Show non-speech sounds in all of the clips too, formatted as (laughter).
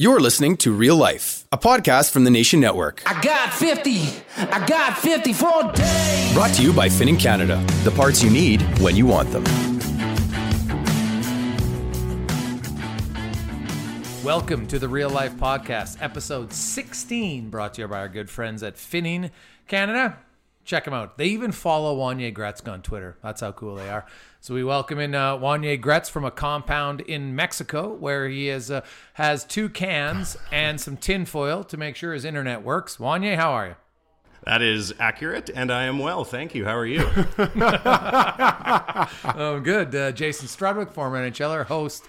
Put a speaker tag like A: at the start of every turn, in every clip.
A: You're listening to Real Life, a podcast from the Nation Network.
B: I got 50. I got 54 days.
A: Brought to you by Finning Canada, the parts you need when you want them.
C: Welcome to the Real Life Podcast, episode 16, brought to you by our good friends at Finning Canada. Check them out. They even follow Wanye Gretzky on Twitter. That's how cool they are. So we welcome in uh, Wanye Gretz from a compound in Mexico where he is, uh, has two cans and some tinfoil to make sure his internet works. Wanye, how are you?
D: That is accurate, and I am well. Thank you. How are you? (laughs) (laughs)
C: Oh, good. Uh, Jason Strudwick, former NHLer, host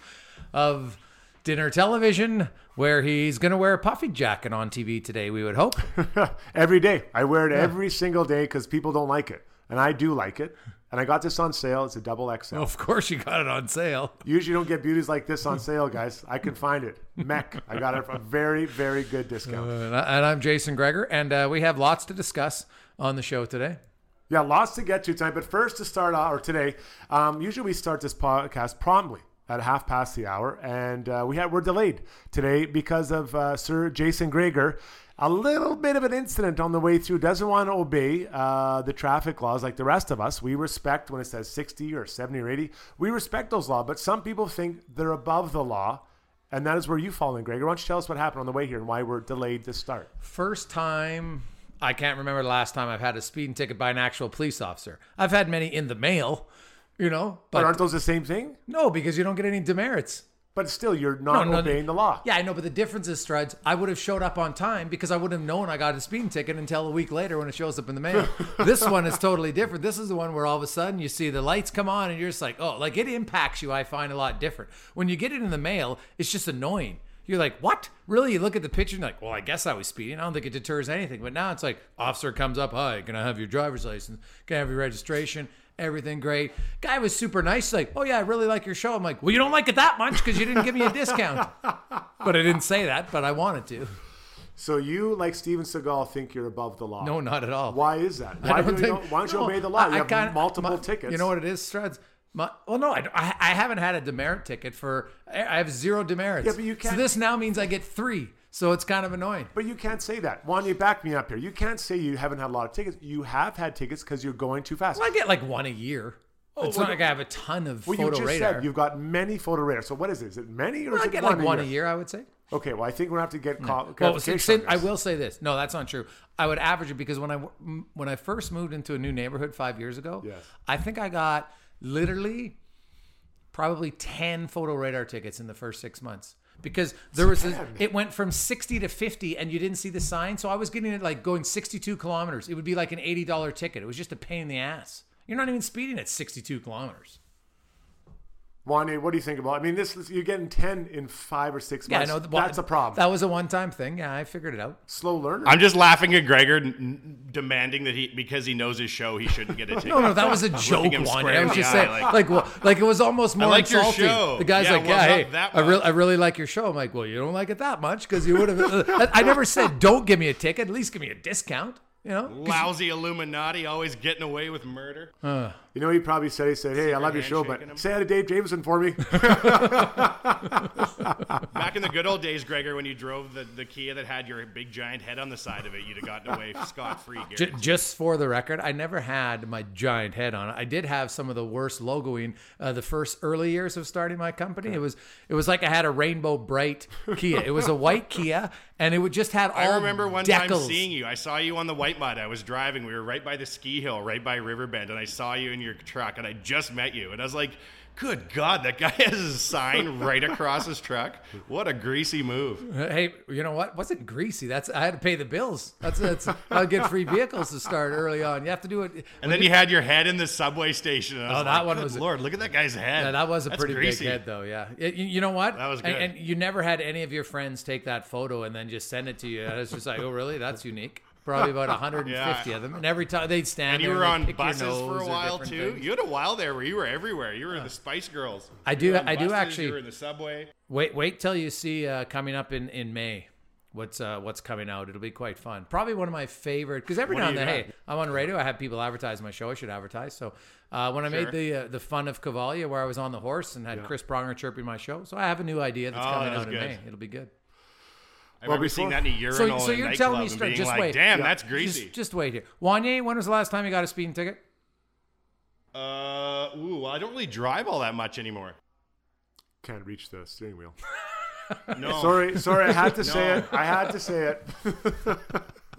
C: of Dinner Television, where he's going to wear a puffy jacket on TV today, we would hope. (laughs)
E: every day. I wear it every single day because people don't like it. And I do like it. And I got this on sale. It's a double XL.
C: of course, you got it on sale.
E: Usually don't get beauties like this on (laughs) sale, guys. I can find it. Mech. I got it for a very, very good discount.
C: And, I, and I'm Jason Gregor, and uh, we have lots to discuss on the show today.
E: Yeah, lots to get to tonight. But first, to start out, or today, um, usually we start this podcast promptly at half past the hour, and uh, we had we're delayed today because of uh, Sir Jason Gregor. A little bit of an incident on the way through. Doesn't want to obey uh, the traffic laws like the rest of us. We respect when it says 60 or 70 or 80. We respect those laws, but some people think they're above the law. And that is where you fall in, Gregor. Why don't you tell us what happened on the way here and why we're delayed to start?
C: First time, I can't remember the last time I've had a speeding ticket by an actual police officer. I've had many in the mail, you know,
E: But
C: but
E: aren't those the same thing?
C: no, because you don't get any demerits.
E: But still, you're not
C: No, no,
E: obeying the law.
C: Yeah, I know, but the difference is, Struds, I would have showed up on time because I wouldn't have known I got a speeding ticket until a week later when it shows up in the mail. (laughs) this one is totally different. This is the one where all of a sudden you see the lights come on and you're just like, oh, like it impacts you, I find a lot different. When you get it in the mail, it's just annoying. You're like, what? Really? You look at the picture and you're like, well, I guess I was speeding. I don't think it deters anything. But now it's like, officer comes up, hi, can I have your driver's license? Can I have your registration? Everything great. Guy was super nice. Like, oh yeah, I really like your show. I'm like, well, you don't like it that much because you didn't give me a discount. (laughs) but I didn't say that, but I wanted to.
E: So you, like Steven Seagal, think you're above the law?
C: No, not at all.
E: Why is that?
C: I
E: Why,
C: don't
E: do you
C: think-
E: why don't you
C: no,
E: obey the law?
C: I-
E: You
C: I
E: have
C: kinda-
E: multiple
C: my-
E: tickets.
C: You know what it is, Struds? My, well, no, I, I, I haven't had a demerit ticket for. I I have zero demerits.
E: Yeah, but you can't-
C: this now means I get three. So it's kind of annoying.
E: But you can't say that. Juan, you back me up here? You can't say you haven't had a lot of tickets. You have had tickets because you're going too fast.
C: Well, I get like one a year. Oh, it's
E: well,
C: not like I have a ton of
E: well, you just
C: radar.
E: Said you've got many photo radar. So what is it? Is it many or
C: Well,
E: is
C: I get
E: one
C: like
E: a
C: one
E: year?
C: a year, I would say.
E: Okay, well, I think we're gonna have to get call,
C: Well, since, I will say this. No, that's not true. I would average it because when I when I first moved into a new neighborhood five years ago,
E: Yes.
C: I think I got literally probably ten photo radar tickets in the first six months because there was a, it went from 60 to 50 and you didn't see the sign. So i was getting it like going 62 kilometers. It would be like an $80 ticket. It was just a pain in the ass. You're not even speeding at 62 kilometers
E: Wanye, what do you think about? I mean, this is, you're getting ten in five or six
C: Yeah, I
E: months.
C: know.
E: That's a problem.
C: That was a one-time thing. Yeah, I figured it out.
E: Slow learner.
D: I'm just laughing at Gregor n- n- demanding that he because he knows his show he shouldn't get a (laughs) ticket.
C: No, no, that was a (laughs) joke
D: him
C: I
D: in
C: was just saying,
D: like-
C: like, well, like it was almost (laughs) more
D: like your show.
C: The guy's
D: Yeah,
C: like,
D: well,
C: yeah, hey, I really. I really like your show. I'm like, well, you don't like it that much because you would have. I I never said don't give me a ticket. At least give me a discount. You know,
D: Lousy Illuminati always getting away with murder.
E: you know, he probably said, he said, hey, I love your show, but
D: handshaking him.
E: say hi to Dave Jameson for me. (laughs)
D: Back in the good old days, Gregor, when you drove the, the Kia that had your big giant head on the side of it, you'd have gotten away (laughs) scot free.
C: J- just for the record, I never had my giant head on it. I did have some of the worst logoing uh, the first early years of starting my company. It was it was like I had a rainbow bright Kia. It was a white Kia, and it would just had all.
D: I remember one time seeing you. I saw you on the White Mud. I was driving. We were right by the ski hill, right by Riverbend, and I saw you in your truck, and I just met you, and I was like. Good God, that guy (laughs) has a sign right across his truck. What a greasy move.
C: Hey, you know what? Wasn't greasy. That's I had to pay the bills. That's that's I get free vehicles to start early on. You have to do it.
D: And then you had your head in the subway station. And I oh, was
C: Oh, that
D: like,
C: one
D: "Good
C: was-
D: Lord, look at that guy's head.
C: Yeah, that was a
D: That's
C: pretty
D: greasy.
C: big head, though. Yeah, It- you, you know what?
D: That was
C: And-
D: good.
C: And, you never had any of your friends take that photo and then just send it to you. And it's just like, oh, really? That's unique. Probably about (laughs) 150
D: Yeah.
C: of them, and every time they'd stand
D: And you
C: there
D: were on buses for a while too.
C: things.
D: You had a while there where you were everywhere. You were the Spice Girls.
C: I do-
D: You were on
C: I do actually-
D: You were in the subway.
C: Wait, wait till you see uh, coming up in in May. What's uh, what's coming out? It'll be quite fun. Probably one of my favorite because every
D: What
C: now and then,
D: got?
C: hey, I'm on radio. I have people advertise my show. I should advertise. So uh, when I
D: Sure.
C: made the uh, the fun of Cavalia, where I was on the horse and had Chris Pronger chirping my show, so I have a new idea that's
D: Oh,
C: coming
D: that
C: out in
D: good.
C: May. It'll be good.
D: I remember seeing that in a urinal
C: So, so
D: in a
C: you're
D: nightclub
C: telling me,
D: and being
C: just
D: like,
C: wait.
D: "Damn,
E: Yeah.
D: that's greasy."
C: Just, just wait here. Wanye, when was the last time you got a speeding ticket?
D: Uh, ooh, well, I don't really drive all that much anymore.
E: Can't reach the steering wheel. (laughs)
D: No,
E: Sorry, sorry, I had to (laughs) say it. I had to say it. (laughs)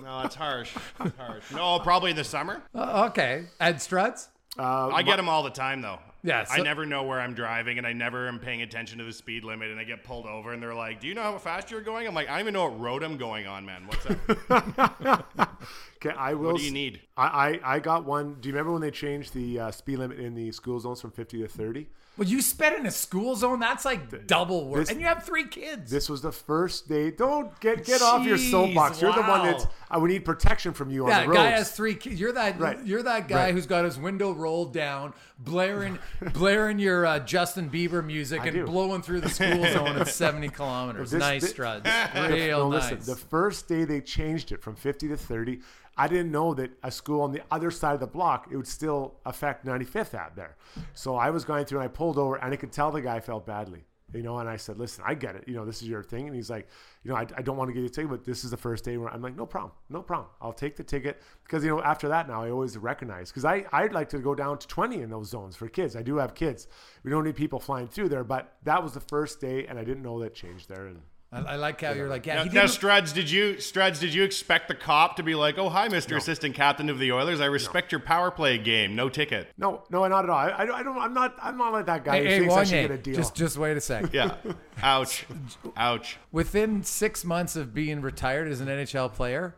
D: no, it's harsh. It's harsh. No, probably in the summer.
C: Uh, okay. Ed Struds?
E: Uh,
D: I get them all the time though.
C: Yeah,
D: I never know where I'm driving, and I never am paying attention to the speed limit, and I get pulled over, and they're like, "Do you know how fast you're going?" I'm like, "I don't even know what road I'm going on, man. What's up? (laughs)
E: Okay, I will.
D: what do you need?"
E: I, I, I got one. Do you remember when they changed the uh, speed limit in the school zones from 50 to 30?
C: Well, you sped in a school zone? That's like double work.
E: this-
C: and you have three kids.
E: This was the first day. Don't get get off your
C: Jeez,
E: soapbox. You're the one that's. Uh, we need protection from you
C: yeah,
E: on the
C: guy has three kids. You're that.
E: Right.
C: You're that guy
E: Right.
C: who's got his window rolled down, blaring, (laughs) blaring your uh, Justin Bieber music
E: I
C: and
E: do.
C: blowing through the school (laughs) zone at 70 kilometers.
E: This-
C: nice,
E: thi-
C: Struds. (laughs) Real
E: no,
C: nice.
E: listen, the first day they changed it from 50 to 30, I didn't know that a school on the other side of the block, it would still affect 95th out there. So I was going through and I pulled over and I could tell the guy felt badly. You know, and I said, listen, I get it. You know, this is your thing. And he's like, you know, I, I don't want to give you a ticket, but this is the first day where I'm like, no problem. No problem. I'll take the ticket. Because, you know, after that now, I always recognize. Because I, I'd like to go down to 20 in those zones for kids. I do have kids. We don't need people flying through there. But that was the first day, and I didn't know that changed there. And
C: I, I like how you're like, yeah,
D: Now,
C: he
D: now,
C: didn't.
D: Struds, did you Struds, did you expect the cop to be like, "Oh, hi, Mister Assistant Captain of the Oilers. I respect your power play game. No ticket."
E: No, no, not at all. I, I, don't, I don't. I'm not. I'm not like that guy
C: Hey,
E: who
C: hey
E: thinks I should get a deal.
C: just just wait a sec.
D: Yeah. (laughs) Ouch. Ouch.
C: Within six months of being retired as an NHL player,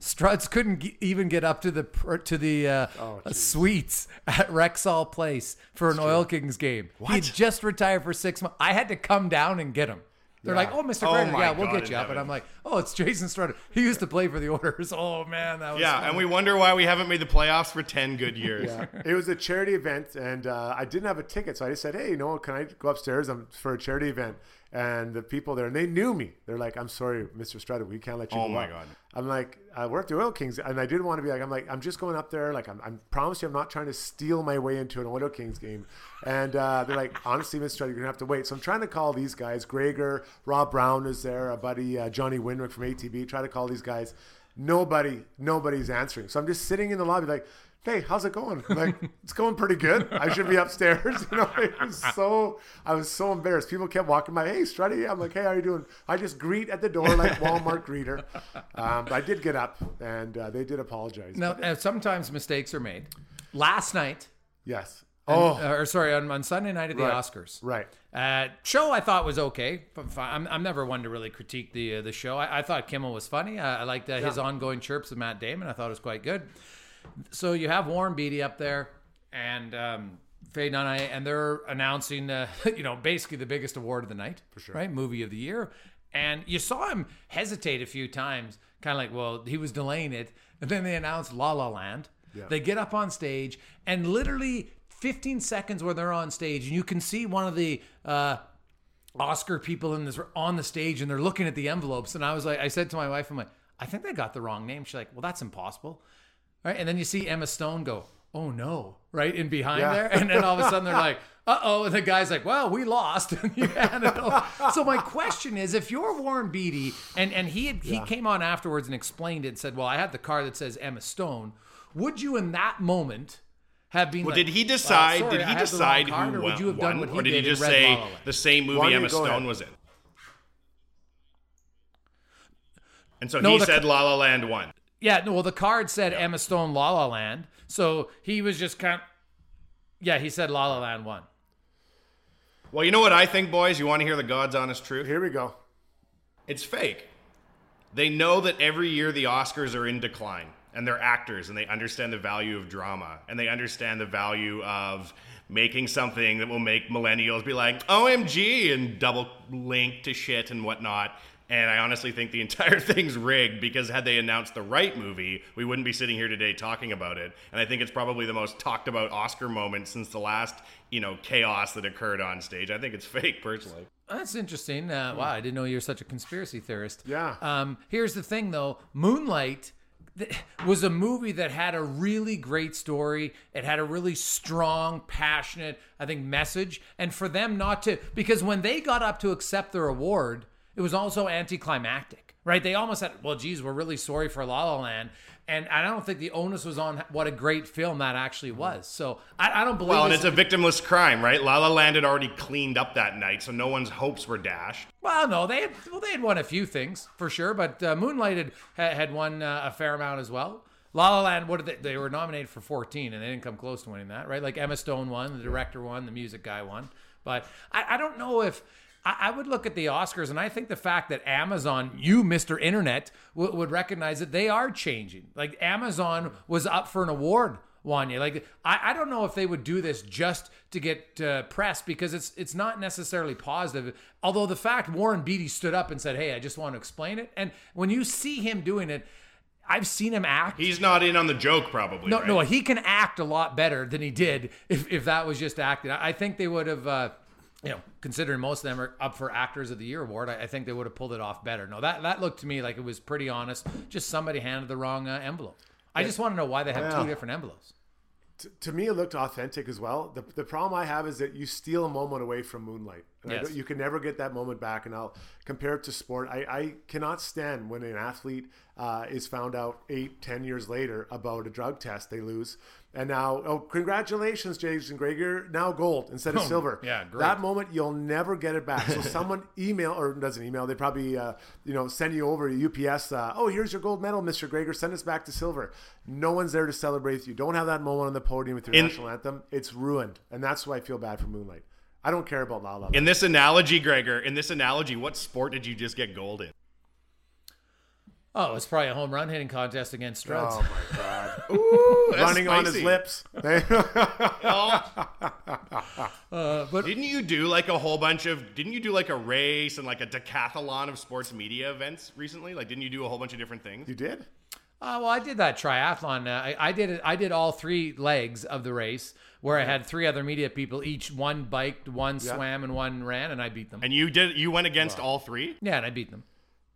C: Struds couldn't g- even get up to the pr- to the uh,
E: Oh,
C: uh, suites at Rexall Place for an Oil Kings game. He just retired for six months. I had to come down and get him. They're like, "Oh, Mr.
D: Oh
C: Gregor,
D: my
C: yeah, we'll
D: God
C: get you
D: in
C: up." And. I'm like, "Oh, it's Jason Strutter. (laughs) He used to play for the Orders. Oh man, that was
D: Yeah,
C: fun.
D: and we wonder why we haven't made the playoffs for ten good years.
E: Yeah. it was a charity event, and uh, I didn't have a ticket, so I just said, "Hey, you know, what, can I go upstairs? I'm for a charity event." And the people there, and they knew me. They're like, "I'm sorry, Mr. Strutter, we can't let you."
D: Oh
E: go
D: my
E: up."
D: God.
E: I'm like, I work the Oil Kings, and I didn't want to be like, I'm like, I'm just going up there. Like, I'm, I'm promise you, I'm not trying to steal my way into an Oil Kings game. And uh, they're like, honestly, Mr. You're gonna have to wait. So I'm trying to call these guys. Gregor, Rob Brown is there, a buddy, uh, Johnny Winrick from ATB. Try to call these guys. Nobody, nobody's answering. So I'm just sitting in the lobby, like, hey, how's it going? I'm like, (laughs) it's going pretty good. I should be upstairs. (laughs) You know, it was so I was so embarrassed. People kept walking by, hey, Strutty. I'm like, hey, how are you doing? I just greet at the door like Walmart greeter. Um, but I did get up, and uh, they did apologize.
C: Now,
E: But
C: uh, sometimes mistakes are made. Last night,
E: yes.
C: oh,
E: Oh,
C: or sorry, on, on Sunday night at the
E: Right.
C: Oscars,
E: right.
C: Uh, show I thought was okay. I'm, I'm never one to really critique the uh, the show. I, I thought Kimmel was funny. I, I liked uh, his ongoing chirps with Matt Damon. I thought it was quite good. So you have Warren Beatty up there, and um, None, I- and they're announcing, uh, (laughs) you know, basically the biggest award of the night, for sure, right? Movie of the year, and you saw him hesitate a few times, kind of like, well, he was delaying it, and then they announced La La Land. They get up on stage, and literally 15 seconds where they're on stage, and you can see one of the uh, Oscar people in this on the stage, and they're looking at the envelopes, and I was like, I said to my wife, I'm like, I think they got the wrong name. She's like, well, that's impossible. Right. And then you see Emma Stone go, oh no, right in behind
E: Yeah.
C: there. And then all of a sudden they're like, uh oh. And the guy's like, well, we lost. (laughs) And you hand it over. so my question is if you're Warren Beatty and, and he had, he came on afterwards and explained it and said, well, I have the card that says Emma Stone, would you in that moment have been
D: Well,
C: like,
D: did he
C: "Uh,
D: decide?
C: sorry,
D: did he
C: had
D: decide
C: card,"
D: who
C: or
D: won?
C: would you have done what he
D: or did he just say
C: La La
D: the same movie
E: Why don't you
D: Emma Stone
E: ahead?
D: was in? And so
C: No,
D: he
C: the-
D: said La La Land won.
C: Yeah, no, well, the card said Emma Stone La La Land. So he was just kind of, yeah, he said La La Land won.
D: Well, you know what I think, boys? You want to hear the God's honest truth?
E: Here we go.
D: It's fake. They know that every year the Oscars are in decline, and they're actors, and they understand the value of drama, and they understand the value of making something that will make millennials be like, OMG, and double link to shit and whatnot. And I honestly think the (laughs) entire thing's rigged because had they announced the right movie, we wouldn't be sitting here today talking about it. And I think it's probably the most talked about Oscar moment since the last, you know, chaos that occurred on stage. I think it's (laughs) fake, personally.
C: That's interesting. Uh, wow, I didn't know you were such a conspiracy theorist.
E: Yeah.
C: Um, here's the thing, though Moonlight th- was a movie that had a really great story. It had a really strong, passionate, I think, message. And for them not to, because when they got up to accept their award, it was also anticlimactic, right? They almost said, well, geez, we're really sorry for La La Land. And I don't think the onus was on what a great film that actually was. So I, I don't believe
D: Well, and it's a victimless crime, right? La La Land had already cleaned up that night, so no one's hopes were dashed.
C: Well, no, they had well they had won a few things for sure, but uh, Moonlight had, had won uh, a fair amount as well. La La Land, what did they? They were nominated for 14, and they didn't come close to winning that, right? Like Emma Stone won, the director won, the music guy won, but I, I don't know if. I I would look at the Oscars, and I think the fact that Amazon, you, Mr. Internet, w- would recognize that they are changing. Like Amazon was up for an award Wanye. Like I, I don't know if they would do this just to get uh, press because it's it's not necessarily positive. Although the fact Warren Beatty stood up and said, "Hey, I just want to explain it," and when you see him doing it, I've seen him act.
D: He's not in on the joke, probably.
C: no,
D: right?
C: no, he can act a lot better than he did if, if that was just acting. I I think they would have. Uh, you know, considering most of them are up for Actors of the Year award, I, I think they would have pulled it off better. No, that that looked to me like it was pretty honest. Just somebody handed the wrong uh, envelope. I just want to know why they have
E: Yeah.
C: two different envelopes.
E: T- to me, it looked authentic as well. The, the problem I have is that you steal a moment away from Moonlight.
C: Yes.
E: you can never get that moment back. And I'll compare it to sport. I, I cannot stand when an athlete uh, is found out eight, ten years later about a drug test they lose. And now, oh, congratulations, Jason Gregor, now gold instead of silver.
C: yeah, great.
E: That moment, you'll never get it back. So (laughs) someone email, or doesn't email, they probably, uh, you know, send you over to UPS. Uh, oh, here's your gold medal, Mr. Gregor. Send us back to silver. No one's there to celebrate you. Don't have that moment on the podium with your
D: In-
E: national anthem. It's ruined. And that's why I feel bad for Moonlight. I don't care about La La
D: In this analogy, Gregor, in this analogy, what sport did you just get gold in?
C: Oh, it's probably a home run hitting contest against Struds.
E: Oh my God.
D: Ooh, that's
E: Running on his lips. (laughs)
D: Oh. didn't you do like a whole bunch of? Didn't you do like a race and like a decathlon of sports media events recently? Like, didn't you do a whole bunch of different things?
E: you did?
C: Uh, well, I did that triathlon. Uh, I, I did it. I did all three legs of the race, where I had three other media people. Each one biked, one
E: Yeah.
C: swam, and one ran, and I beat them.
D: And you did. You went against all three.
C: yeah, and I beat them.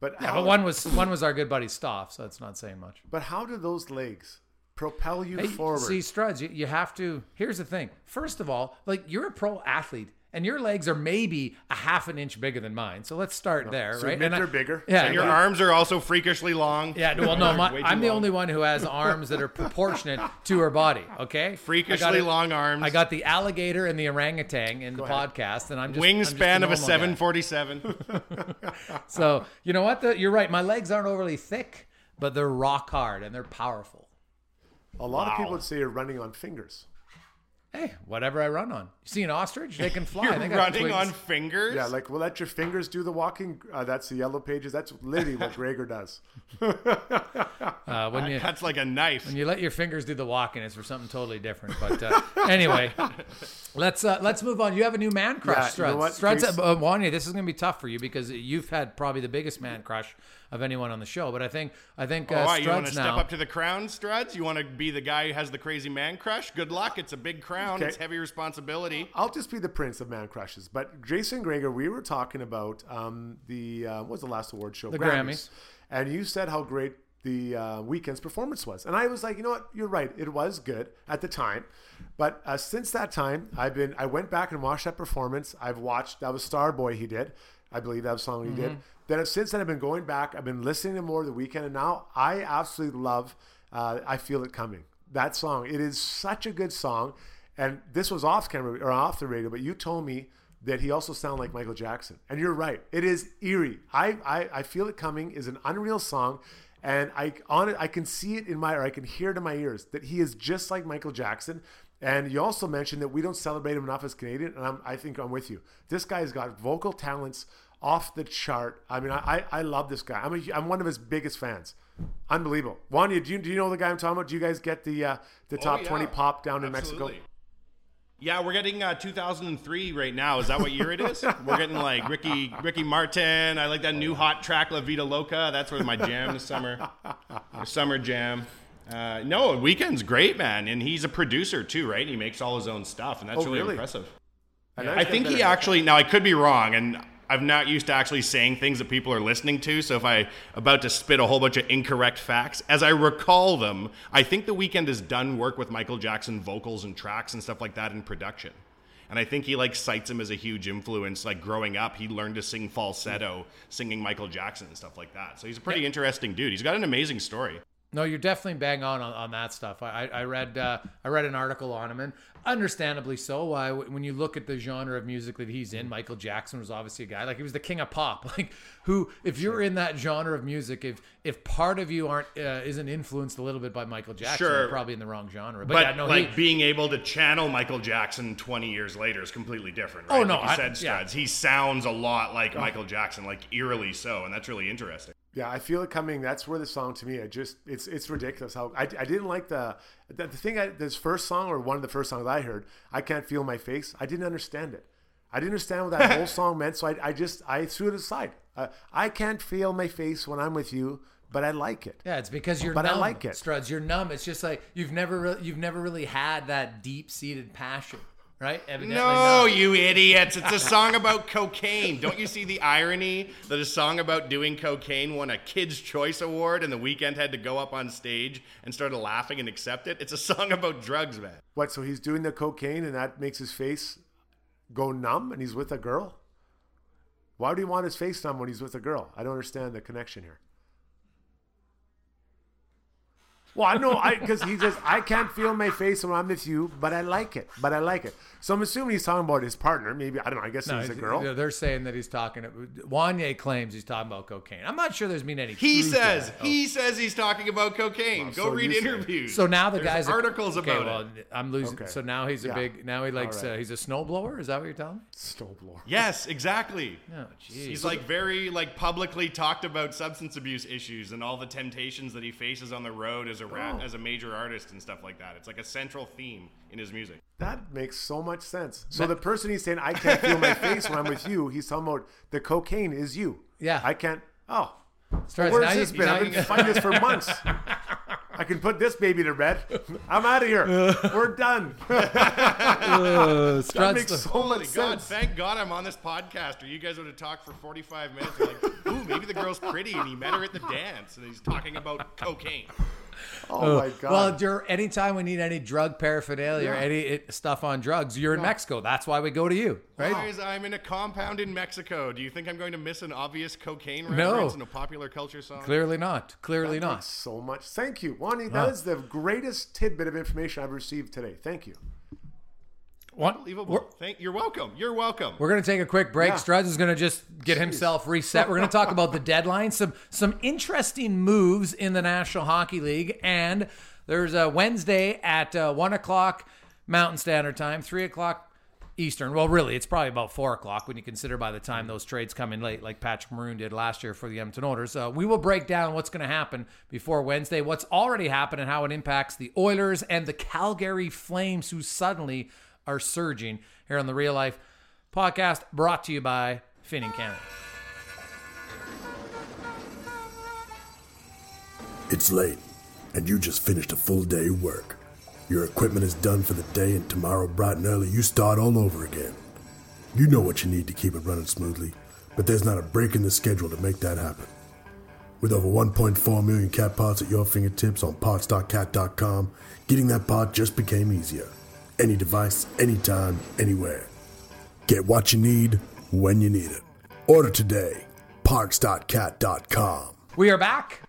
E: But
C: Yeah,
E: how,
C: but one was one was our good buddy Stoff, so it's not saying much.
E: but how do those legs propel you
C: Hey,
E: forward?
C: See, Struds, you, you have to. Here's the thing. First of all, like you're a pro athlete, and your legs are maybe a half an inch bigger than mine. So let's start there,
E: so
C: right?
E: admit
C: And
E: they're bigger.
C: Yeah,
D: And your
C: yeah.
D: arms are also freakishly long.
C: Yeah, well, no, my, I'm the
D: long.
C: only one who has (laughs) arms that are proportionate to her body. Okay,
D: Freakishly
C: I got it-
D: long arms.
C: I got the alligator and the orangutan in the podcast, and I'm just I'm just
D: wingspan of a 747. (laughs) (laughs)
C: So you know what? The, you're right. My legs aren't overly thick, but they're rock hard and they're powerful.
E: A lot of people would say you're running on fingers.
C: Hey, whatever I run on. You see an ostrich? They can (laughs) fly.
D: You're
C: they got
D: running
C: twigs.
D: on fingers.
E: Yeah, like we'll let your fingers do the walking. Uh, that's the yellow pages. That's literally what (laughs) Gregor does.
C: uh, when you (laughs)
D: That's like a knife.
C: when you let your fingers do the walking, it's for something totally different. But uh, anyway, let's uh, let's move on. You have a new man crush,
E: Yeah, you
C: Struds.
E: know what?
C: Struds,
E: Case-
C: uh, Wanye, this is going to be tough for you because you've had probably the biggest man crush of anyone on the show. But I think I think uh,
D: Oh, why, you want to
C: Struds
D: step
C: now.
D: up to the crown, Struds. You want to be the guy who has the crazy man crush? Good luck. It's a big crown.
E: Okay.
D: It's heavy responsibility.
E: I'll just be the prince of man crushes. But Jason Gregor, we were talking about um, the uh, what was the last award show?
C: The Grammys.
E: and you said how great the uh, Weeknd's performance was, and I was like, you know what, you're right, it was good at the time, but uh, since that time, I've been I went back and watched that performance. I've watched that was Starboy he did, I believe that was song he
C: Mm-hmm.
E: did. Then since then, I've been going back. I've been listening to more of the weekend, and now I absolutely love. Uh, I feel it coming. That song. It is such a good song. And this was off camera or off the radio, but you told me that he also sounded like Michael Jackson. And you're right. It is eerie. I, I, I feel it coming is an unreal song. And I on it, I can see it in my or I can hear it in my ears that he is just like Michael Jackson. And you also mentioned that we don't celebrate him enough as Canadian, and I'm, I think I'm with you. This guy's got vocal talents off the chart. I mean, I, I, I love this guy. I'm, a, I'm one of his biggest fans. Unbelievable. Wanye, do you, do you know the guy I'm talking about? Do you guys get the uh, the top
D: Oh, yeah.
E: 20 pop down in Mexico?
D: Yeah, we're getting uh, 2003 right now. Is that what year it is? we're getting like Ricky Ricky Martin. I like that new hot track La Vida Loca. That's where my jam this summer. Summer jam. Uh, no, Weeknd's great, man, and he's a producer too, right? He makes all his own stuff, and that's
E: Oh,
D: really,
E: really?
D: impressive.
E: And
D: I think he actually. Now I could be wrong, and I'm not used to actually saying things that people are listening to. So if I about to spit a whole bunch of incorrect facts, as I recall them, I think the Weeknd has done work with Michael Jackson vocals and tracks and stuff like that in production. And I think he like cites him as a huge influence. Like growing up, he learned to sing falsetto, singing Michael Jackson and stuff like that. So he's a pretty interesting dude. He's got an amazing story.
C: No, you're definitely bang on on, on that stuff. I, I read uh, I read an article on him, and understandably so. Why when you look at the genre of music that he's in, Michael Jackson was obviously a guy like he was the king of pop. (laughs) Like who, if you're in that genre of music, if if part of you aren't uh, isn't influenced a little bit by Michael Jackson,
D: Sure.
C: you're probably in the wrong genre. But,
D: But
C: yeah, no,
D: like
C: he,
D: being able to channel Michael Jackson 20 years later is completely different. Right?
C: Oh, no,
D: like you
C: I-
D: said,
C: yeah.
D: He sounds a lot like Michael Jackson, like eerily so, and that's really interesting.
E: Yeah, I feel it coming. That's where the song to me, I just it's it's ridiculous how I, I didn't like the the, the thing. I, this first song or one of the first songs I heard, I can't feel my face. I didn't understand it. I didn't understand what that whole (laughs) song meant, so I, I just I threw it aside. Uh, I can't feel my face when I'm with you, but I like it.
C: yeah, it's because you're
E: But I
C: numb,
E: like it.
C: Struds. You're numb. It's just like you've never re- you've never really had that deep seated passion, right? Evidently
D: No,
C: not.
D: you idiots. It's a (laughs) song about cocaine. Don't you see the irony that a song about doing cocaine won a Kids' Choice Award and the Weeknd had to go up on stage and started laughing and accept it? It's a song about drugs, man.
E: What? So he's doing the cocaine, and that makes his face go numb, and he's with a girl. Why would he want his face numb when he's with a girl? I don't understand the connection here. Well, I know, I because he says I can't feel my face when I'm with you, but I like it. But I like it. So I'm assuming he's talking about his partner. Maybe I don't know. I guess
C: No,
E: he's a
C: he's-
E: girl.
C: They're saying that he's talking. Wanye claims he's talking about cocaine. I'm not sure there's been any.
D: He says
C: that.
D: he says he's talking about cocaine.
E: Well,
D: Go
E: so
D: read interviews.
C: So now the
D: There's
C: guy's a-
D: articles
C: okay,
D: about
C: well,
D: it.
C: I'm losing.
E: Okay.
C: So now he's a
E: Yeah.
C: big. Now he likes.
E: right.
C: Uh, he's a snowblower. Is that what you're telling me?
E: Snowblower.
D: Yes, exactly.
C: Oh, jeez.
D: He's like very like publicly talked about substance abuse issues and all the temptations that he faces on the road as a rat,
E: Oh.
D: as a major artist and stuff like that. It's like a central theme in his music.
E: That makes so much sense. So the person he's saying I can't feel my face when I'm with you, he's talking about the cocaine is you.
C: Yeah.
E: I can't. Oh,
C: Starts-
E: where's this
C: you-
E: been? I've been
C: you-
E: fighting this for (laughs) months. I can put this baby to bed. I'm out of here. We're done. (laughs) Uh, that
C: Struds
E: makes
C: the-
E: so
D: Holy
E: much
D: God!
E: sense.
D: Thank God I'm on this podcast, or you guys would have talked for 45 minutes. Like, ooh, maybe the girl's pretty, and he met her at the dance, and he's talking about cocaine.
E: Oh my god.
C: Well, you're, anytime we need any drug paraphernalia or any it, stuff on drugs, you're in Mexico. That's why we go to you, right?
D: Guys, I'm in a compound in Mexico. Do you think I'm going to miss an obvious cocaine
C: No.
D: reference in a popular culture song?
C: Clearly not. Clearly
E: That
C: not.
E: so much. Thank you, Wanye. That is the greatest tidbit of information I've received today. Thank you.
C: One,
D: Unbelievable. Thank, you're welcome. You're welcome.
C: we're gonna take a quick break.
E: Yeah.
C: Struds is gonna just get himself reset. We're gonna talk about the deadline, some some interesting moves in the National Hockey League, and there's a Wednesday at uh, one o'clock. Mountain Standard Time, 3 o'clock Eastern. Well, really, it's probably about 4 o'clock when you consider by the time those trades come in late, like Patrick Maroon did last year for the Edmonton Oilers. Uh, we will break down what's going to happen before Wednesday, what's already happened, and how it impacts the Oilers and the Calgary Flames, who suddenly are surging here on the Real Life podcast, brought to you by Finning Canada.
F: It's late, and you just finished a full day of work. Your equipment is done for the day, and tomorrow, bright and early, you start all over again. You know what you need to keep it running smoothly, but there's not a break in the schedule to make that happen. With over 1.4 million cat parts at your fingertips on parts.cat.com, getting that part just became easier. Any device, anytime, anywhere. Get what you need when you need it. Order today. Parts.cat.com.
C: We are back.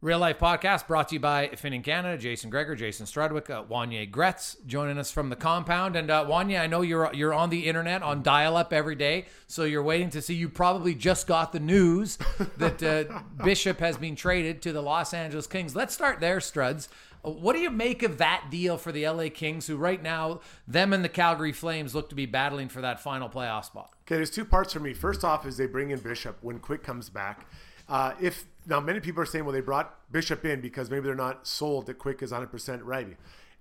C: Real Life Podcast brought to you by Finning Canada, Jason Gregor, Jason Strudwick, uh, Wanye Gretz joining us from the compound. And uh, Wanye, I know you're you're on the internet on dial up every day, so you're waiting to see. You probably just got the news that uh, (laughs) Bishop has been traded to the Los Angeles Kings. Let's start there, Struds. What do you make of that deal for the LA Kings, who right now, them and the Calgary Flames look to be battling for that final playoff spot?
E: Okay, there's two parts for me. First off, is they bring in Bishop when Quick comes back. Uh, if now many people are saying, well, they brought Bishop in because maybe they're not sold that Quick is 100% ready.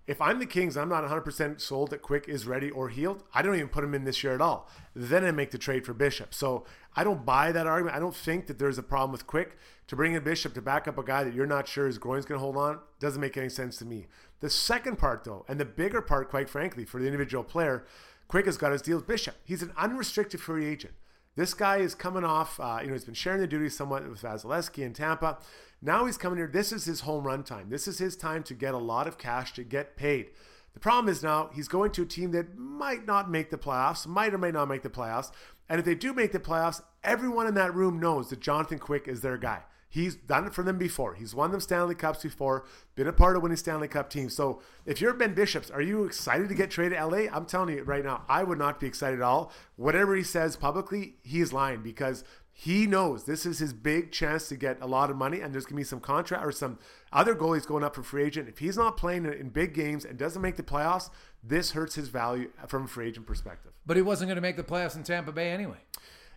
E: If I'm the Kings, I'm not 100% sold that Quick is ready or healed. I don't even put him in this year at all. Then I make the trade for Bishop. So I don't buy that argument. I don't think that there's a problem with Quick to bring in Bishop to back up a guy that you're not sure his groin's going to hold on. Doesn't make any sense to me. The second part, though, and the bigger part, quite frankly, for the individual player, Quick has got his deal with Bishop. He's an unrestricted free agent. This guy is coming off, uh, you know, he's been sharing the duties somewhat with Vasilevsky in Tampa. Now he's coming here. This is his home run time. This is his time to get a lot of cash to get paid. The problem is now he's going to a team that might not make the playoffs, might or may not make the playoffs. And if they do make the playoffs, everyone in that room knows that Jonathan Quick is their guy. He's done it for them before. He's won them Stanley Cups before, been a part of winning Stanley Cup teams. So if you're Ben Bishops, are you excited to get traded to LA? I'm telling you right now, I would not be excited at all. Whatever he says publicly, he's lying because he knows this is his big chance to get a lot of money, and there's gonna be some contract or some other goalies going up for free agent. If he's not playing in big games and doesn't make the playoffs, this hurts his value from a free agent perspective.
C: But he wasn't going to make the playoffs in Tampa Bay anyway.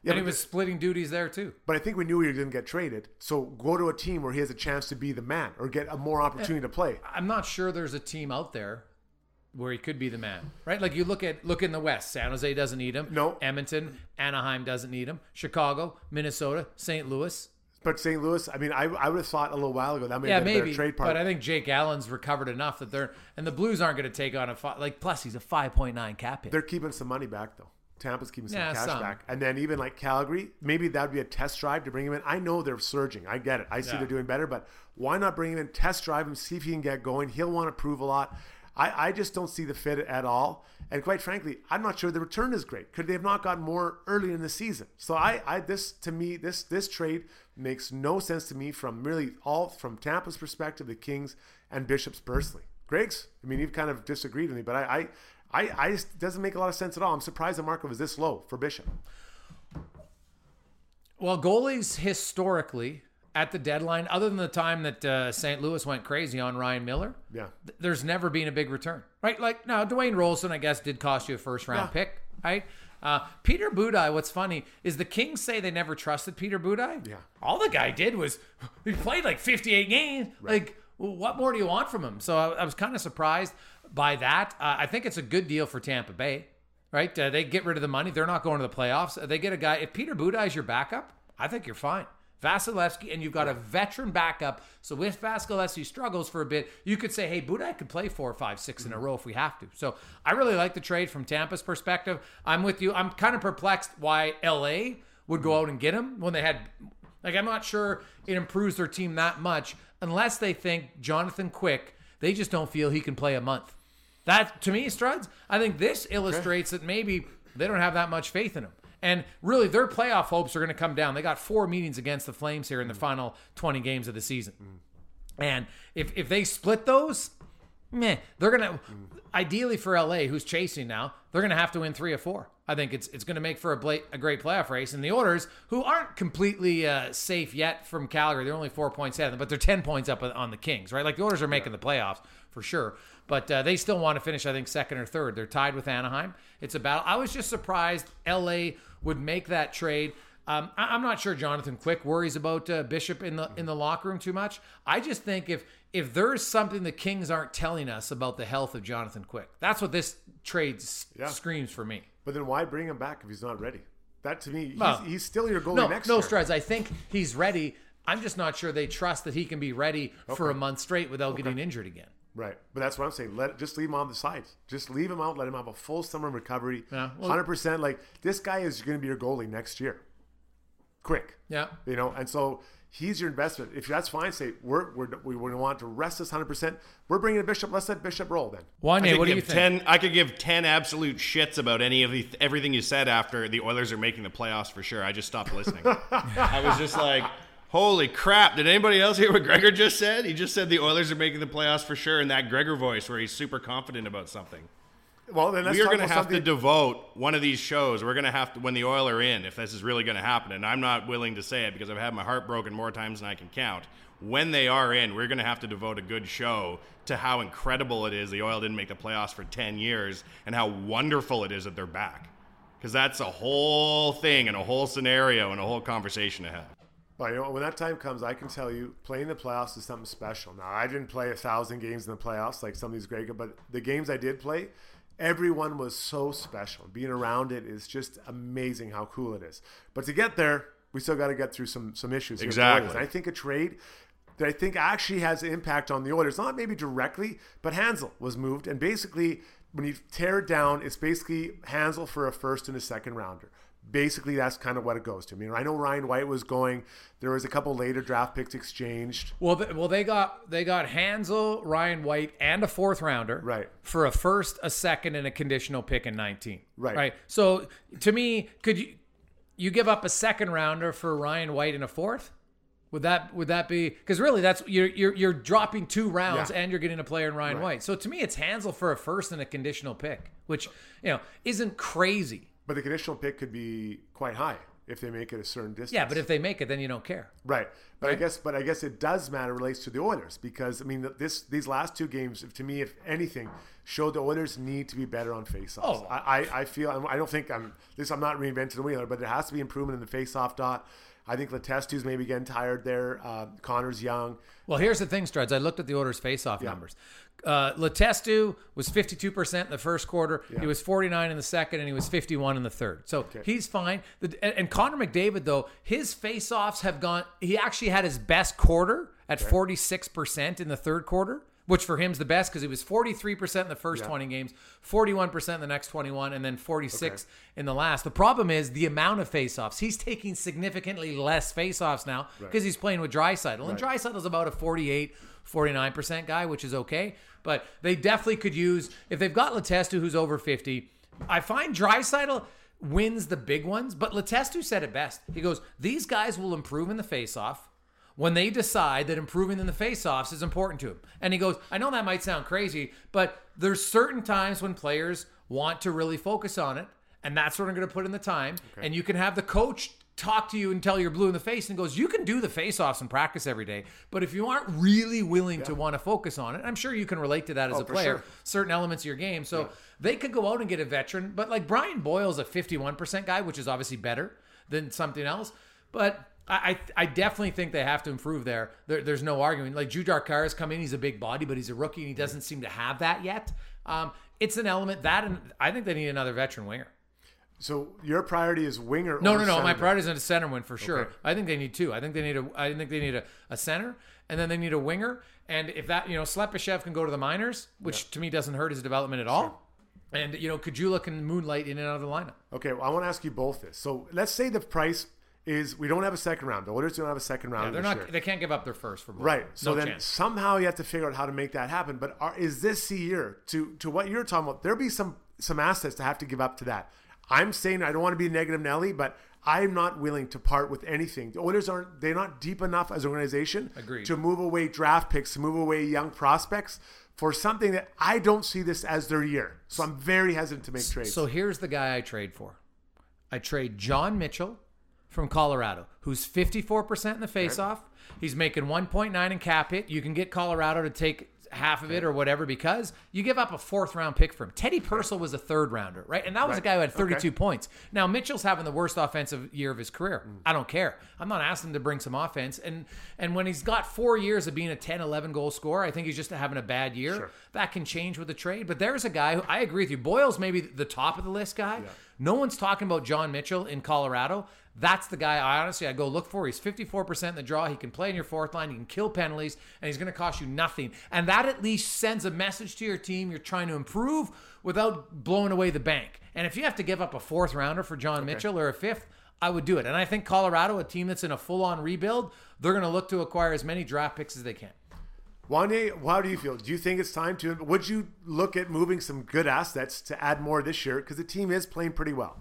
E: Yeah,
C: and he was
E: the-
C: splitting duties there too.
E: But I think we knew he didn't get traded. So go to a team where he has a chance to be the man or get a more opportunity to play.
C: I'm not sure there's a team out there where he could be the man, right? Like you look at look in the West, San Jose doesn't need him.
E: No.
C: Edmonton, Anaheim doesn't need him. Chicago, Minnesota, St. Louis.
E: But St. Louis, I mean, I, I would have thought a little while ago that may
C: Yeah,
E: have been a
C: maybe.
E: better trade part.
C: But I think Jake Allen's recovered enough that they're and the Blues aren't going to take on a fi- like. Plus, he's a 5.9 cap hit.
E: They're keeping some money back though. Tampa's keeping some
C: Yeah,
E: cash
C: some.
E: back, and then even like Calgary, maybe that would be a test drive to bring him in. I know they're surging. I get it. I see
C: Yeah.
E: they're doing better, but why not bring him in, test drive him, see if he can get going? He'll want to prove a lot. I, I just don't see the fit at all. And quite frankly, I'm not sure the return is great. Could they have not gotten more early in the season? So I, I this to me, this this trade makes no sense to me from really all from Tampa's perspective, the Kings and Bishops personally. Greg's, I mean, you've kind of disagreed with me, but I, I, I, I just doesn't make a lot of sense at all. I'm surprised the market was this low for Bishop.
C: Well, goalies historically at the deadline, other than the time that uh, St. Louis went crazy on Ryan Miller,
E: Yeah.
C: th- there's never been a big return, right? Like now, Dwayne Roloson, I guess, did cost you a first round
E: Yeah.
C: pick, right? Uh, Peter Budaj. What's funny is the Kings say they never trusted Peter Budaj.
E: Yeah.
C: All the guy did was (laughs) he played like 58 games. Like, what more do you want from him? So I, I was kind of surprised by that. Uh, I think it's a good deal for Tampa Bay, right? Uh, they get rid of the money. They're not going to the playoffs. They get a guy. If Peter Budaj is your backup, I think you're fine. Vasilevsky, and you've got a veteran backup. So if Vasilevsky struggles for a bit, you could say, hey, Budaj could play four, five, six in a mm-hmm. row if we have to. So I really like the trade from Tampa's perspective. I'm with you. I'm kind of perplexed why LA would go mm-hmm. out and get him when they had like I'm not sure it improves their team that much unless they think Jonathan Quick, they just don't feel he can play a month. That to me, Struds, I think this illustrates that maybe they don't have that much faith in him. And really, their playoff hopes are going to come down. They got four meetings against the Flames here in the mm. final 20 games of the season. Mm. And if, if they split those, meh, they're going to, mm. ideally for LA, who's chasing now, they're going to have to win three or four. I think it's it's going to make for a, bla- a great playoff race. And the Orders, who aren't completely uh, safe yet from Calgary, they're only four points ahead, but they're ten points up on the Kings, right? Like the Orders are making the playoffs for sure, but uh, they still want to finish, I think, second or third. They're tied with Anaheim. It's a battle. I was just surprised LA would make that trade. Um, I, am not sure Jonathan Quick worries about uh, Bishop in the in the locker room too much. I just think if if there's something the Kings aren't telling us about the health of Jonathan Quick, that's what this trade s-
E: Yeah.
C: screams for me.
E: But then why bring him back if he's not ready? That to me, he's,
C: Well,
E: he's still your goalie
C: No,
E: next
C: no strides. I think he's ready. I'm just not sure they trust that he can be ready for a month straight without getting injured again.
E: Right, but that's what I'm saying. Let just leave him on the sides. Just leave him out. Let him have a full summer recovery.
C: Yeah, well-
E: hundred percent. Like this guy is going to be your goalie next year. Quick.
C: Yeah.
E: You know, and so he's your investment. If that's fine, say we're, we're we we want to rest this hundred percent. We're bringing a Bishop. Let's let Bishop roll then.
D: I
C: Wanye,
D: could
C: what do you
D: give
C: think?
D: ten. I could give ten absolute shits about any of the everything you said after the Oilers are making the playoffs for sure. I just stopped listening. (laughs) I was just like, "Holy crap!" Did anybody else hear what Gregor just said? He just said the Oilers are making the playoffs for sure in that Gregor voice, where he's super confident about something.
E: Well, then
D: we are going to have to devote one of these shows. We're going to have to when the Oil are in, if this is really going to happen. And I'm not willing to say it because I've had my heart broken more times than I can count. When they are in, we're going to have to devote a good show to how incredible it is the Oil didn't make the playoffs for 10 years and how wonderful it is that they're back. Because that's a whole thing and a whole scenario and a whole conversation to have.
E: But you know, when that time comes, I can tell you, playing the playoffs is something special. Now, I didn't play a thousand games in the playoffs like some of these great, guys, but the games I did play, everyone was so special. Being around it is just amazing how cool it is. But to get there, we still got to get through some some issues. here with the
D: Exactly.
E: I think a trade that I think actually has an impact on the Oilers, not maybe directly, but Hanzal was moved, and basically when you tear it down, it's basically Hanzal for a first and a second rounder. Basically, that's kind of what it goes to. I mean, I know Ryan White was going. There was a couple later draft picks exchanged.
C: Well, th- well, they got they got Hanzal, Ryan White, and a fourth rounder,
E: Right.
C: For a first, a second, and a conditional pick in nineteen,
E: Right.
C: Right. So, to me, could you you give up a second rounder for Ryan White and a fourth? Would that would that be because really that's you're you're you're dropping two rounds
E: Yeah.
C: and you're getting a player in Ryan
E: Right.
C: White. So to me, it's Hanzal for a first and a conditional pick, which you know isn't crazy.
E: But the conditional pick could be quite high if they make it a certain distance.
C: Yeah, but if they make it, then you don't care.
E: Right, but I guess, but I guess it does matter relates to the Oilers because I mean this these last two games, to me, if anything, showed the Oilers need to be better on faceoffs.
C: Oh.
E: I, I, I feel I don't think I'm this. I'm not reinventing the wheel, but there has to be improvement in the faceoff dot. I think Letestu's maybe getting tired there. Uh, Connor's young.
C: Well, here's the thing, Struds. I looked at the Oilers face-off
E: Yeah.
C: numbers. Uh, Letestu was 52% in the first quarter. He was 49 in the second, and he was 51 in the third. So he's fine. The, and, and Connor McDavid, though, his face-offs have gone. He actually had his best quarter at 46% in the third quarter, which for him is the best because he was 43% in the first 20 games, 41% in the next 21, and then 46 in the last. The problem is the amount of face-offs. He's taking significantly less face-offs now because he's playing with Draisaitl, and Draisaitl's about a 48, 49% guy, which is okay. But they definitely could use if they've got Letestu who's over 50. I find Draisaitl wins the big ones, but Letestu said it best. He goes, "These guys will improve in the face-off." When they decide that improving in the face-offs is important to him. And he goes, I know that might sound crazy, but there's certain times when players want to really focus on it, and that's what I'm going to put in the time. And you can have the coach talk to you until you're blue in the face and goes, you can do the face-offs in practice every day, but if you aren't really willing to want to focus on it, I'm sure you can relate to that as
E: Oh,
C: a player,
E: sure.
C: certain elements of your game. So they could go out and get a veteran, but like Brian Boyle's a 51% guy, which is obviously better than something else. But I, I definitely think they have to improve there. there there's no arguing. Like Jujhar Khaira's come in, he's a big body, but he's a rookie and he doesn't seem to have that yet. Um, it's an element that, and I think they need another veteran winger.
E: So your priority is winger.
C: No,
E: or
C: no, no. My priority is a center win for sure.
E: Okay.
C: I think they need two. I think they need a. I think they need a, a center, and then they need a winger. And if that, you know, Slepyshev can go to the minors, which to me doesn't hurt his development at all. And you know, Caggiula can moonlight in and out of the lineup.
E: Okay, well, I want to ask you both this. So let's say the price is we don't have a second round. The Oilers don't have a second round.
C: Yeah, they're not.
E: year.
C: They can't give up their first for both.
E: Right. So
C: no
E: then
C: chance.
E: somehow you have to figure out how to make that happen. But are, is this the year to to what you're talking about? There'll be some some assets to have to give up to that. I'm saying I don't want to be negative Nelly, but I'm not willing to part with anything. The Oilers aren't they're not deep enough as an organization
C: Agreed.
E: to move away draft picks, to move away young prospects for something that I don't see this as their year. So I'm very hesitant to make trades.
C: So here's the guy I trade for. I trade John Mitchell from Colorado, who's 54% in the faceoff. He's making 1.9 in cap hit. You can get Colorado to take half of it or whatever because you give up a fourth round pick for him. Teddy Purcell was a third rounder, right? And that was a guy who had 32
E: Okay.
C: points. Now Mitchell's having the worst offensive year of his career. Mm. I don't care. I'm not asking him to bring some offense. And and when he's got 4 years of being a 10, 11 goal scorer, I think he's just having a bad year. That can change with the trade. But there's a guy who I agree with you. Boyle's maybe the top of the list guy. No one's talking about John Mitchell in Colorado. That's the guy I honestly I go look for. He's 54% in the draw. He can play in your fourth line. He can kill penalties, and he's going to cost you nothing. And that at least sends a message to your team. You're trying to improve without blowing away the bank. And if you have to give up a fourth rounder for John Mitchell or a fifth, I would do it. And I think Colorado, a team that's in a full-on rebuild, they're going to look to acquire as many draft picks as they can.
E: Wanye, how do you feel? Do you think it's time to? Would you look at moving some good assets to add more this year because the team is playing pretty well?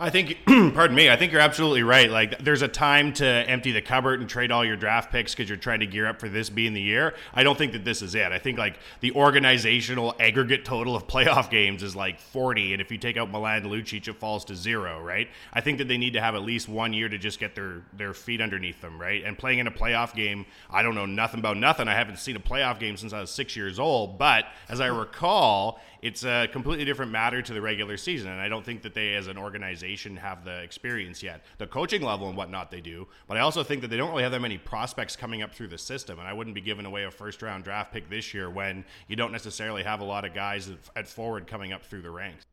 D: I think, (clears throat) pardon me, I think you're absolutely right. Like, there's a time to empty the cupboard and trade all your draft picks because you're trying to gear up for this being the year. I don't think that this is it. I think, like, the organizational aggregate total of (laughs) playoff games is like 40. And if you take out Milan Lucic, it falls to zero, right? I think that they need to have at least one year to just get their, their feet underneath them, right? And playing in a playoff game, I don't know nothing about nothing. I haven't seen a playoff game since I was six years old. But as I recall, it's a completely different matter to the regular season. And I don't think that they, as an organization, have the experience yet. The coaching level and whatnot they do. But I also think that they don't really have that many prospects coming up through the system. And I wouldn't be giving away a first round draft pick this year when you don't necessarily have a lot of guys at- forward coming up through the ranks.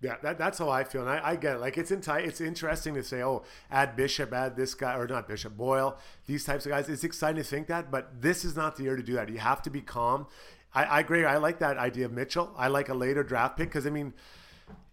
E: Yeah, that, that's how I feel, and I, I get it. Like it's in it's interesting to say, oh, add Bishop, add this guy, or not Bishop, Boyle, these types of guys. It's exciting to think that, but this is not the year to do that. You have to be calm. I, I agree. I like that idea of Mitchell. I like a later draft pick because I mean,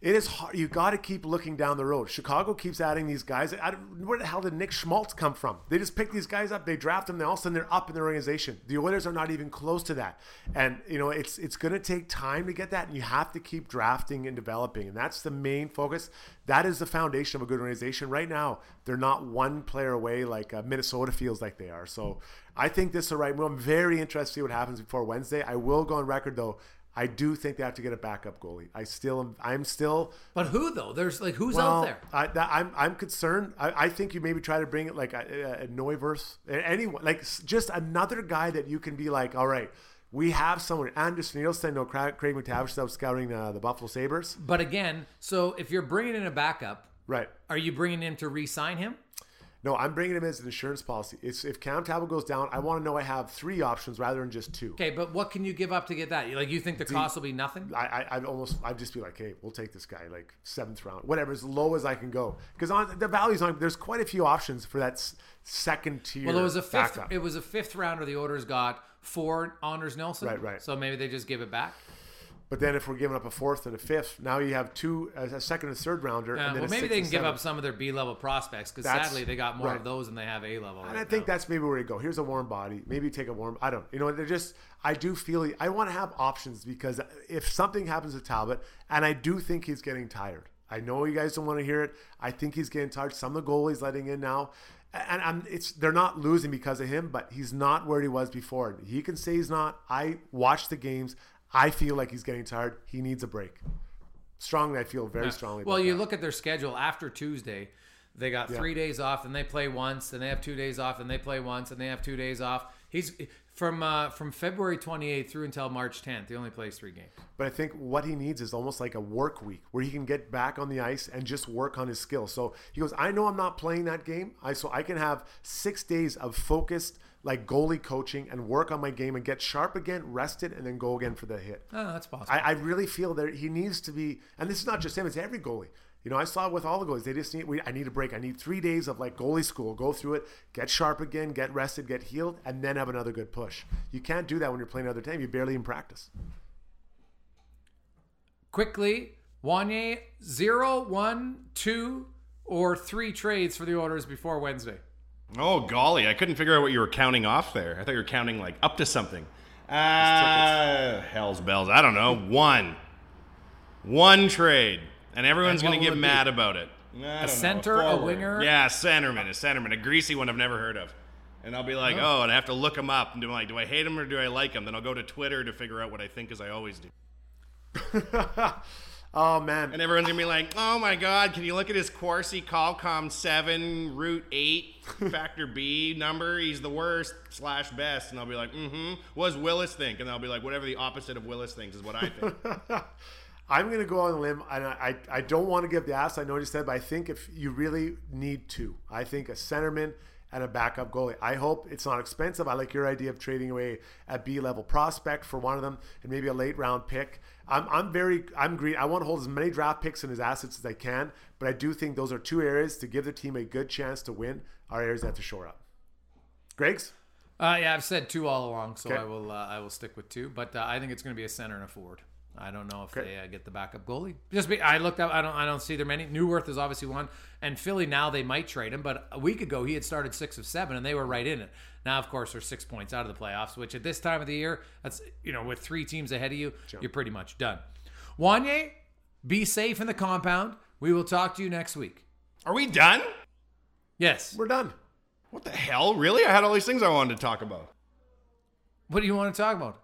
E: it is hard. You got to keep looking down the road. Chicago keeps adding these guys. Where the hell did Nick Schmaltz come from? They just pick these guys up. They draft them. Then all of a sudden they're up in their organization. The Oilers are not even close to that. And you know it's it's going to take time to get that. And you have to keep drafting and developing. And that's the main focus. That is the foundation of a good organization. Right now they're not one player away like uh, Minnesota feels like they are. So I think this is the right move. I'm very interested to see what happens before Wednesday. I will go on record though. I do think they have to get a backup goalie. I still am. I'm still.
C: But who though? There's like who's
E: Well,
C: out there?
E: I, that, I'm I'm concerned. I, I think you maybe try to bring it like a, a Neuvirth, anyone like just another guy that you can be like, all right, we have someone. Anders Nilsson, no Craig, Craig MacTavish out scouting uh, the Buffalo Sabres.
C: But again, so if you're bringing in a backup,
E: Right.
C: are you bringing him to re-sign him?
E: No, I'm bringing him as an insurance policy. It's if Cam Talbot goes down, I want to know I have three options rather than just two.
C: Okay, but what can you give up to get that? Like you think the cost will be nothing?
E: I, I, I'd almost, I'd just be like, hey, we'll take this guy, like seventh round, whatever, as low as I can go. Because on the values on, there's quite a few options for that second tier.
C: Well, it was a fifth.
E: backup.
C: It was a fifth rounder. The Oilers got for Anders Nilsson.
E: Right, right.
C: So maybe they just give it back.
E: But then if we're giving up a fourth and a fifth, now you have two, a a second and third rounder.
C: Yeah,
E: and then
C: well, maybe they can give up some of their B level prospects because sadly they got more
E: right.
C: of those than they have A level.
E: And
C: right
E: I think
C: now.
E: that's maybe where you go. Here's a warm body. Maybe take a warm. I don't. You know, they're just. I do feel. I want to have options because if something happens to Talbot, and I do think he's getting tired. I know you guys don't want to hear it. I think he's getting tired. Some of the goalies letting in now, and I'm, it's they're not losing because of him, but he's not where he was before. He can say he's not. I watch the games. I feel like he's getting tired. He needs a break. Strongly, I feel very
C: Yeah.
E: strongly.
C: Well,
E: about
C: you
E: that.
C: look at their schedule after Tuesday. They got three days off, and they play once, and they have two days off, and they play once, and they have two days off. He's from uh, from February 28th through until March 10th. He only plays three games.
E: But I think what he needs is almost like a work week where he can get back on the ice and just work on his skills. So he goes, I know I'm not playing that game, I so I can have six days of focused like goalie coaching and work on my game and get sharp again, rested, and then go again for the hit.
C: Oh, that's possible.
E: I, I really feel that he needs to be, and this is not just him; it's every goalie. You know, I saw it with all the goalies. They just need. We, I need a break. I need three days of like goalie school. Go through it, get sharp again, get rested, get healed, and then have another good push. You can't do that when you're playing another team. You barely in practice.
C: Quickly, Wanye, zero, one, two, or three trades for the Oilers before Wednesday.
D: Oh, golly. I couldn't figure out what you were counting off there. I thought you were counting like up to something. Uh, hell's bells. I don't know. One. One trade. And everyone's going to get
C: it be?
D: mad about it. I don't know,
C: center, a
D: forward.
C: winger?
D: Yeah, a centerman. A centerman. A greasy one I've never heard of. And I'll be like, oh, and I have to look him up. And do like, do I hate him or do I like him? Then I'll go to Twitter to figure out what I think, as I always do. (laughs)
E: Oh man.
D: And everyone's gonna be like, "Oh my God, can you look at his Corsi Qualcomm Seven Root Eight Factor B number? He's the worst slash best." And I'll be like, "Mm-hmm." What does Willis think? And I'll be like, "Whatever the opposite of Willis thinks is what I think." (laughs)
E: I'm to go on a limb, and I, I, I don't want to give the ass. I know what you said, but I think if you really need to, I think a centerman and a backup goalie. I hope it's not expensive. I like your idea of trading away a B level prospect for one of them and maybe a late round pick. I'm, I'm very I'm green. I want to hold as many draft picks and his assets as I can, but I do think those are two areas to give the team a good chance to win. Are areas that have to shore up. Greg's.
C: Uh, yeah, I've said two all along, so
E: Okay.
C: I will uh, I will stick with two. But uh, I think it's going to be a center and a forward. I don't know if
E: Okay.
C: they uh, get the backup goalie. Just be, I looked up. I don't I don't see there many. Neuvirth is obviously one, and Philly now they might trade him. But a week ago he had started six of seven, and they were right in it. Now of course they're six points out of the playoffs, which at this time of the year, that's you know with three teams ahead of you, you're pretty much done. Wanye, be safe in the compound. We will talk to you next week.
D: Are we done?
C: Yes.
E: We're done.
D: What the hell? Really? I had all these things I wanted to talk about.
C: What do you want to talk about?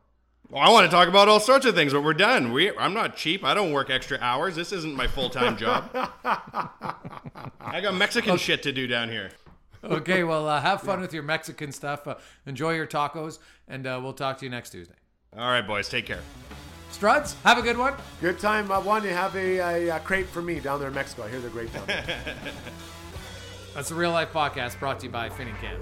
D: Well, I want to talk about all sorts of things, but we're done. We, I'm not cheap. I don't work extra hours. This isn't my full time (laughs) job. I got Mexican shit to do down here.
C: Okay, well, uh, have fun with your Mexican stuff. Uh, enjoy your tacos, and uh, we'll talk to you next Tuesday.
D: All right, boys. Take care.
C: Struds, have a good one.
E: Good time. Uh, one, you have a, a, a crepe for me down there in Mexico. I hear they're great down there. (laughs)
C: That's a real life podcast brought to you by Finning Camp.